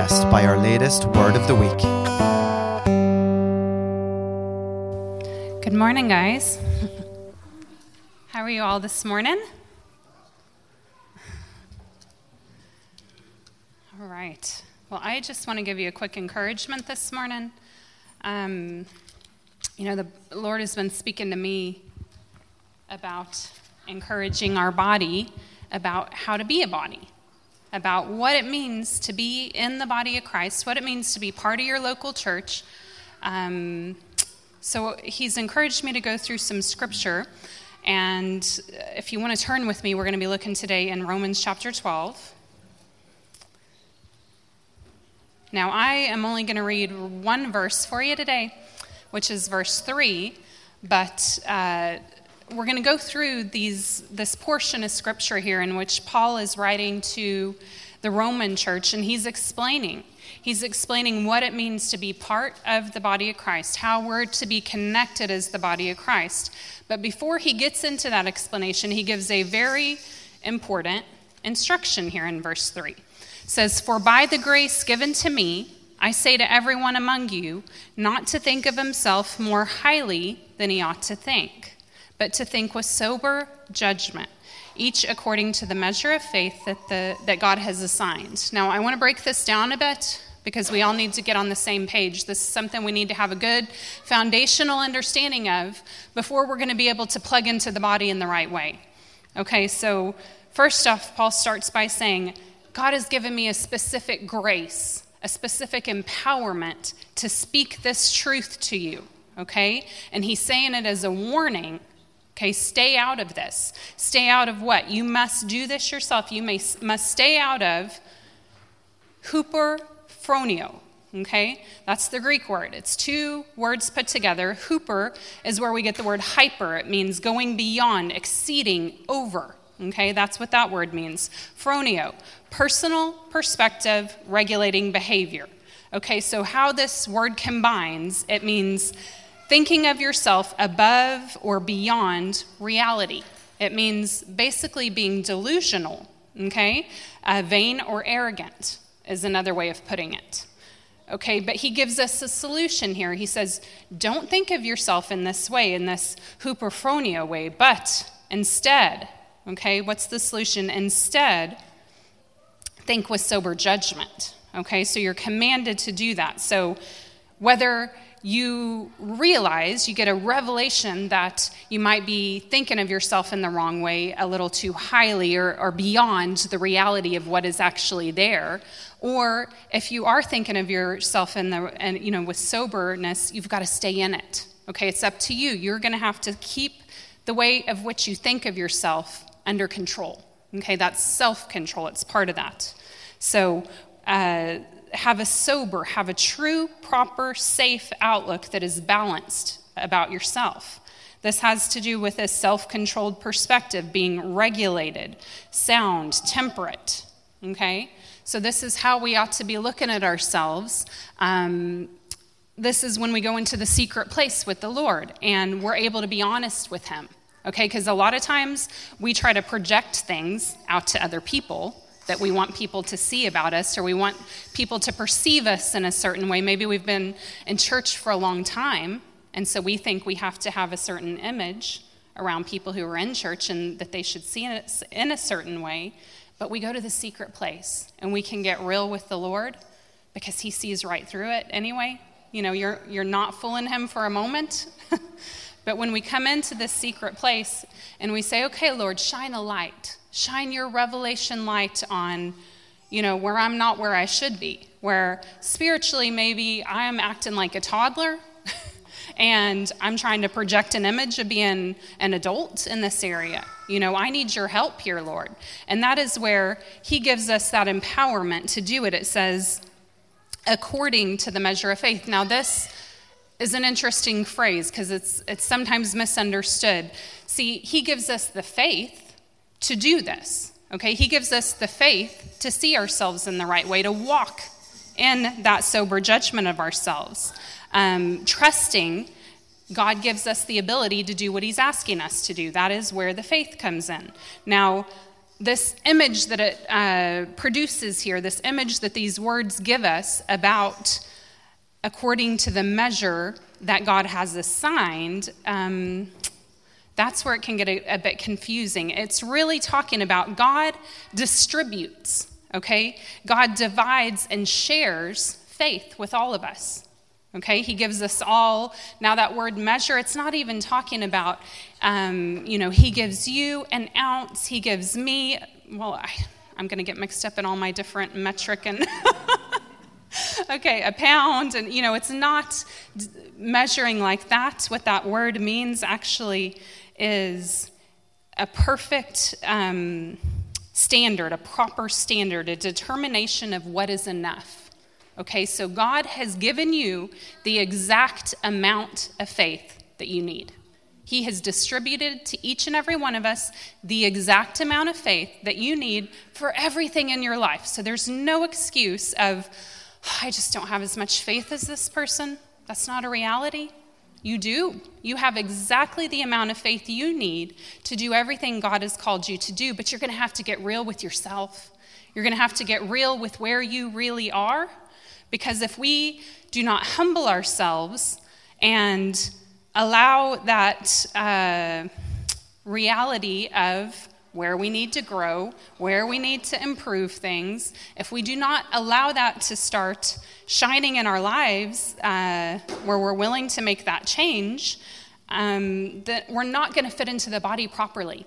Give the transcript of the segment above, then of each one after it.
blessed by our latest Word of the Week. Good morning, guys. How are you all this morning? All right. Well, I just want to give you a quick encouragement this morning. Um, you know, the Lord has been speaking to me about encouraging our body about how to be a body, about what it means to be in the body of Christ, what it means to be part of your local church. Um, so he's encouraged me to go through some scripture. And if you want to turn with me, we're going to be looking today in Romans chapter 12. Now, I am only going to read one verse for you today, which is verse 3, but uh, we're going to go through these, this portion of scripture here in which Paul is writing to the Roman church, and he's explaining. He's explaining what it means to be part of the body of Christ, how we're to be connected as the body of Christ. But before he gets into that explanation, he gives a very important instruction here in verse 3. It says, For by the grace given to me, I say to everyone among you, not to think of himself more highly than he ought to think but to think with sober judgment, each according to the measure of faith that, the, that God has assigned. Now, I want to break this down a bit because we all need to get on the same page. This is something we need to have a good foundational understanding of before we're going to be able to plug into the body in the right way. Okay, so first off, Paul starts by saying, God has given me a specific grace, a specific empowerment to speak this truth to you. Okay? And he's saying it as a warning Okay, stay out of this. Stay out of what? You must do this yourself. You may, must stay out of huperphronio. Okay, that's the Greek word. It's two words put together. Huper is where we get the word hyper. It means going beyond, exceeding, over. Okay, that's what that word means. Phronio, personal perspective regulating behavior. Okay, so how this word combines, it means thinking of yourself above or beyond reality. It means basically being delusional, okay? Uh, vain or arrogant is another way of putting it. Okay, but he gives us a solution here. He says, don't think of yourself in this way, in this huperphronia way, but instead, okay, what's the solution? Instead, think with sober judgment. Okay, so you're commanded to do that. So whether you realize, you get a revelation that you might be thinking of yourself in the wrong way, a little too highly or, or, beyond the reality of what is actually there. Or if you are thinking of yourself in the, and you know, with soberness, you've got to stay in it. Okay, it's up to you. You're going to have to keep the way of which you think of yourself under control. Okay, that's self control. It's part of that. So. Uh, have a sober, have a true, proper, safe outlook that is balanced about yourself. This has to do with a self controlled perspective, being regulated, sound, temperate. Okay? So, this is how we ought to be looking at ourselves. Um, this is when we go into the secret place with the Lord and we're able to be honest with Him. Okay? Because a lot of times we try to project things out to other people that we want people to see about us or we want people to perceive us in a certain way. Maybe we've been in church for a long time, and so we think we have to have a certain image around people who are in church and that they should see us in a certain way. But we go to the secret place and we can get real with the Lord because He sees right through it anyway. You know, you're, you're not fooling Him for a moment. but when we come into this secret place and we say, okay, Lord, shine a light Shine your revelation light on, you know, where I'm not where I should be, where spiritually maybe I am acting like a toddler and I'm trying to project an image of being an adult in this area. You know, I need your help here, Lord. And that is where He gives us that empowerment to do it. It says, according to the measure of faith. Now, this is an interesting phrase because it's, it's sometimes misunderstood. See, He gives us the faith to do this. Okay, he gives us the faith to see ourselves in the right way, to walk in that sober judgment of ourselves. Um, trusting God gives us the ability to do what he's asking us to do. That is where the faith comes in. Now, this image that it uh, produces here, this image that these words give us about according to the measure that God has assigned, um, that's where it can get a, a bit confusing. It's really talking about God distributes, okay? God divides and shares faith with all of us. Okay, he gives us all. Now, that word measure, it's not even talking about, um, you know, he gives you an ounce, he gives me, well, I, I'm going to get mixed up in all my different metric and. okay, a pound, and you know, it's not measuring like that. What that word means actually is a perfect um, standard, a proper standard, a determination of what is enough. Okay, so God has given you the exact amount of faith that you need. He has distributed to each and every one of us the exact amount of faith that you need for everything in your life. So there's no excuse of, I just don't have as much faith as this person. That's not a reality. You do. You have exactly the amount of faith you need to do everything God has called you to do, but you're going to have to get real with yourself. You're going to have to get real with where you really are because if we do not humble ourselves and allow that uh, reality of where we need to grow, where we need to improve things, if we do not allow that to start shining in our lives, uh, where we're willing to make that change, um, that we're not going to fit into the body properly.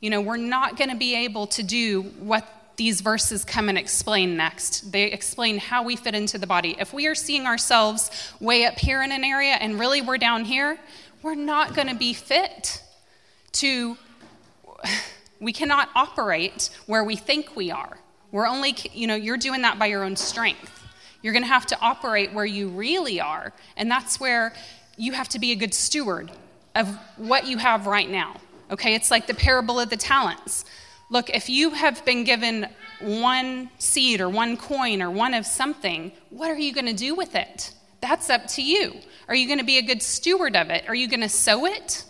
You know, we're not going to be able to do what these verses come and explain next. They explain how we fit into the body. If we are seeing ourselves way up here in an area and really we're down here, we're not going to be fit to, we cannot operate where we think we are. We're only, you know, you're doing that by your own strength. You're going to have to operate where you really are. And that's where you have to be a good steward of what you have right now. Okay, it's like the parable of the talents. Look, if you have been given one seed or one coin or one of something, what are you going to do with it? That's up to you. Are you going to be a good steward of it? Are you going to sow it?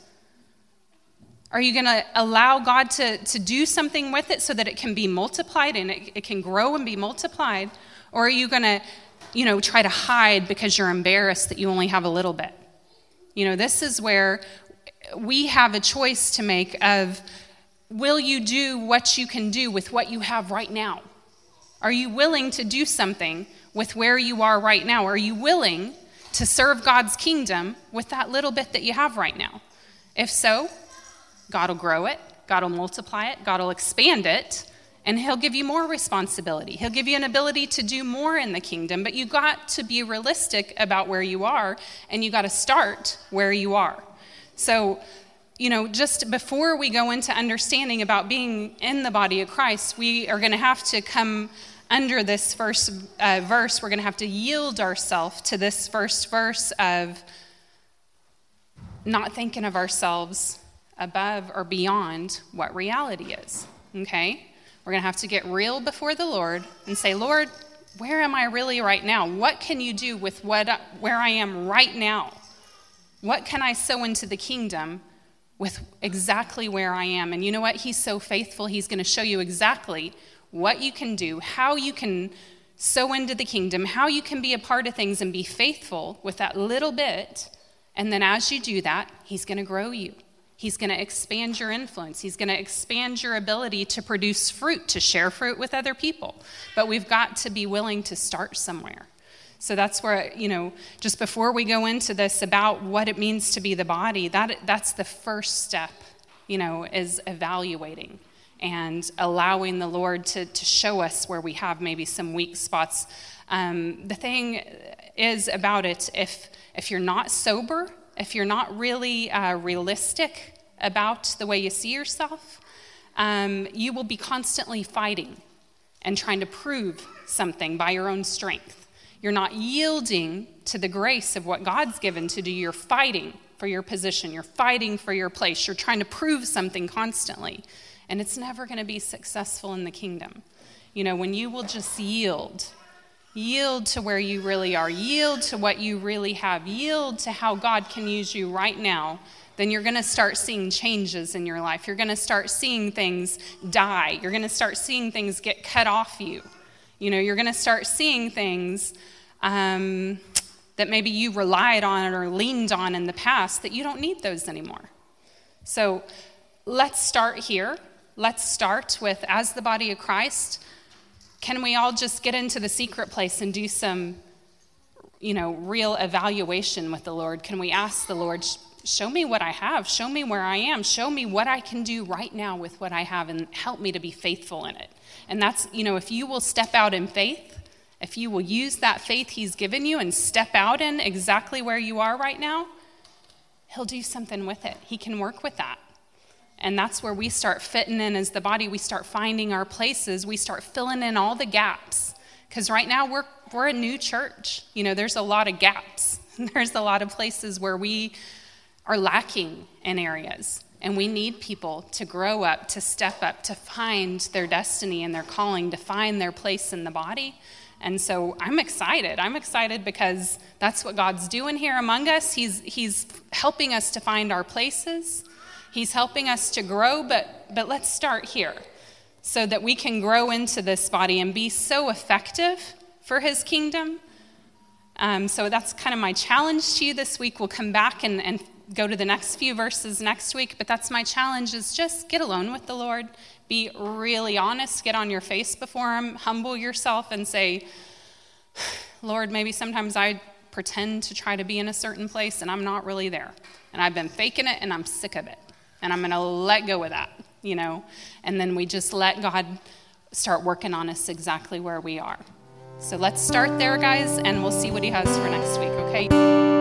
Are you going to allow God to, to do something with it so that it can be multiplied and it, it can grow and be multiplied? Or are you going to, you know, try to hide because you're embarrassed that you only have a little bit? You know, this is where we have a choice to make of Will you do what you can do with what you have right now? Are you willing to do something with where you are right now? Are you willing to serve God's kingdom with that little bit that you have right now? If so, God will grow it, God will multiply it, God will expand it, and He'll give you more responsibility. He'll give you an ability to do more in the kingdom, but you got to be realistic about where you are, and you got to start where you are. So, you know, just before we go into understanding about being in the body of Christ, we are going to have to come under this first uh, verse. We're going to have to yield ourselves to this first verse of not thinking of ourselves above or beyond what reality is. Okay? We're going to have to get real before the Lord and say, Lord, where am I really right now? What can you do with what, where I am right now? What can I sow into the kingdom with exactly where I am. And you know what? He's so faithful, He's going to show you exactly what you can do, how you can sow into the kingdom, how you can be a part of things and be faithful with that little bit. And then as you do that, He's going to grow you. He's going to expand your influence. He's going to expand your ability to produce fruit, to share fruit with other people. But we've got to be willing to start somewhere. So that's where, you know, just before we go into this about what it means to be the body, that, that's the first step, you know, is evaluating and allowing the Lord to, to show us where we have maybe some weak spots. Um, the thing is about it, if, if you're not sober, if you're not really uh, realistic about the way you see yourself, um, you will be constantly fighting and trying to prove something by your own strength. You're not yielding to the grace of what God's given to do. You're fighting for your position. You're fighting for your place. You're trying to prove something constantly. And it's never going to be successful in the kingdom. You know, when you will just yield, yield to where you really are, yield to what you really have, yield to how God can use you right now, then you're going to start seeing changes in your life. You're going to start seeing things die. You're going to start seeing things get cut off you. You know, you're going to start seeing things um, that maybe you relied on or leaned on in the past that you don't need those anymore. So let's start here. Let's start with, as the body of Christ, can we all just get into the secret place and do some, you know, real evaluation with the Lord? Can we ask the Lord, show me what I have, show me where I am, show me what I can do right now with what I have, and help me to be faithful in it? And that's, you know, if you will step out in faith, if you will use that faith He's given you and step out in exactly where you are right now, He'll do something with it. He can work with that. And that's where we start fitting in as the body. We start finding our places. We start filling in all the gaps. Because right now we're, we're a new church. You know, there's a lot of gaps. There's a lot of places where we are lacking in areas. And we need people to grow up, to step up, to find their destiny and their calling, to find their place in the body. And so I'm excited. I'm excited because that's what God's doing here among us. He's, he's helping us to find our places, He's helping us to grow, but, but let's start here so that we can grow into this body and be so effective for His kingdom. Um, so that's kind of my challenge to you this week. We'll come back and, and go to the next few verses next week, but that's my challenge is just get alone with the Lord be really honest, get on your face before Him, humble yourself, and say, Lord, maybe sometimes I pretend to try to be in a certain place and I'm not really there. And I've been faking it and I'm sick of it. And I'm going to let go of that, you know? And then we just let God start working on us exactly where we are. So let's start there, guys, and we'll see what He has for next week, okay?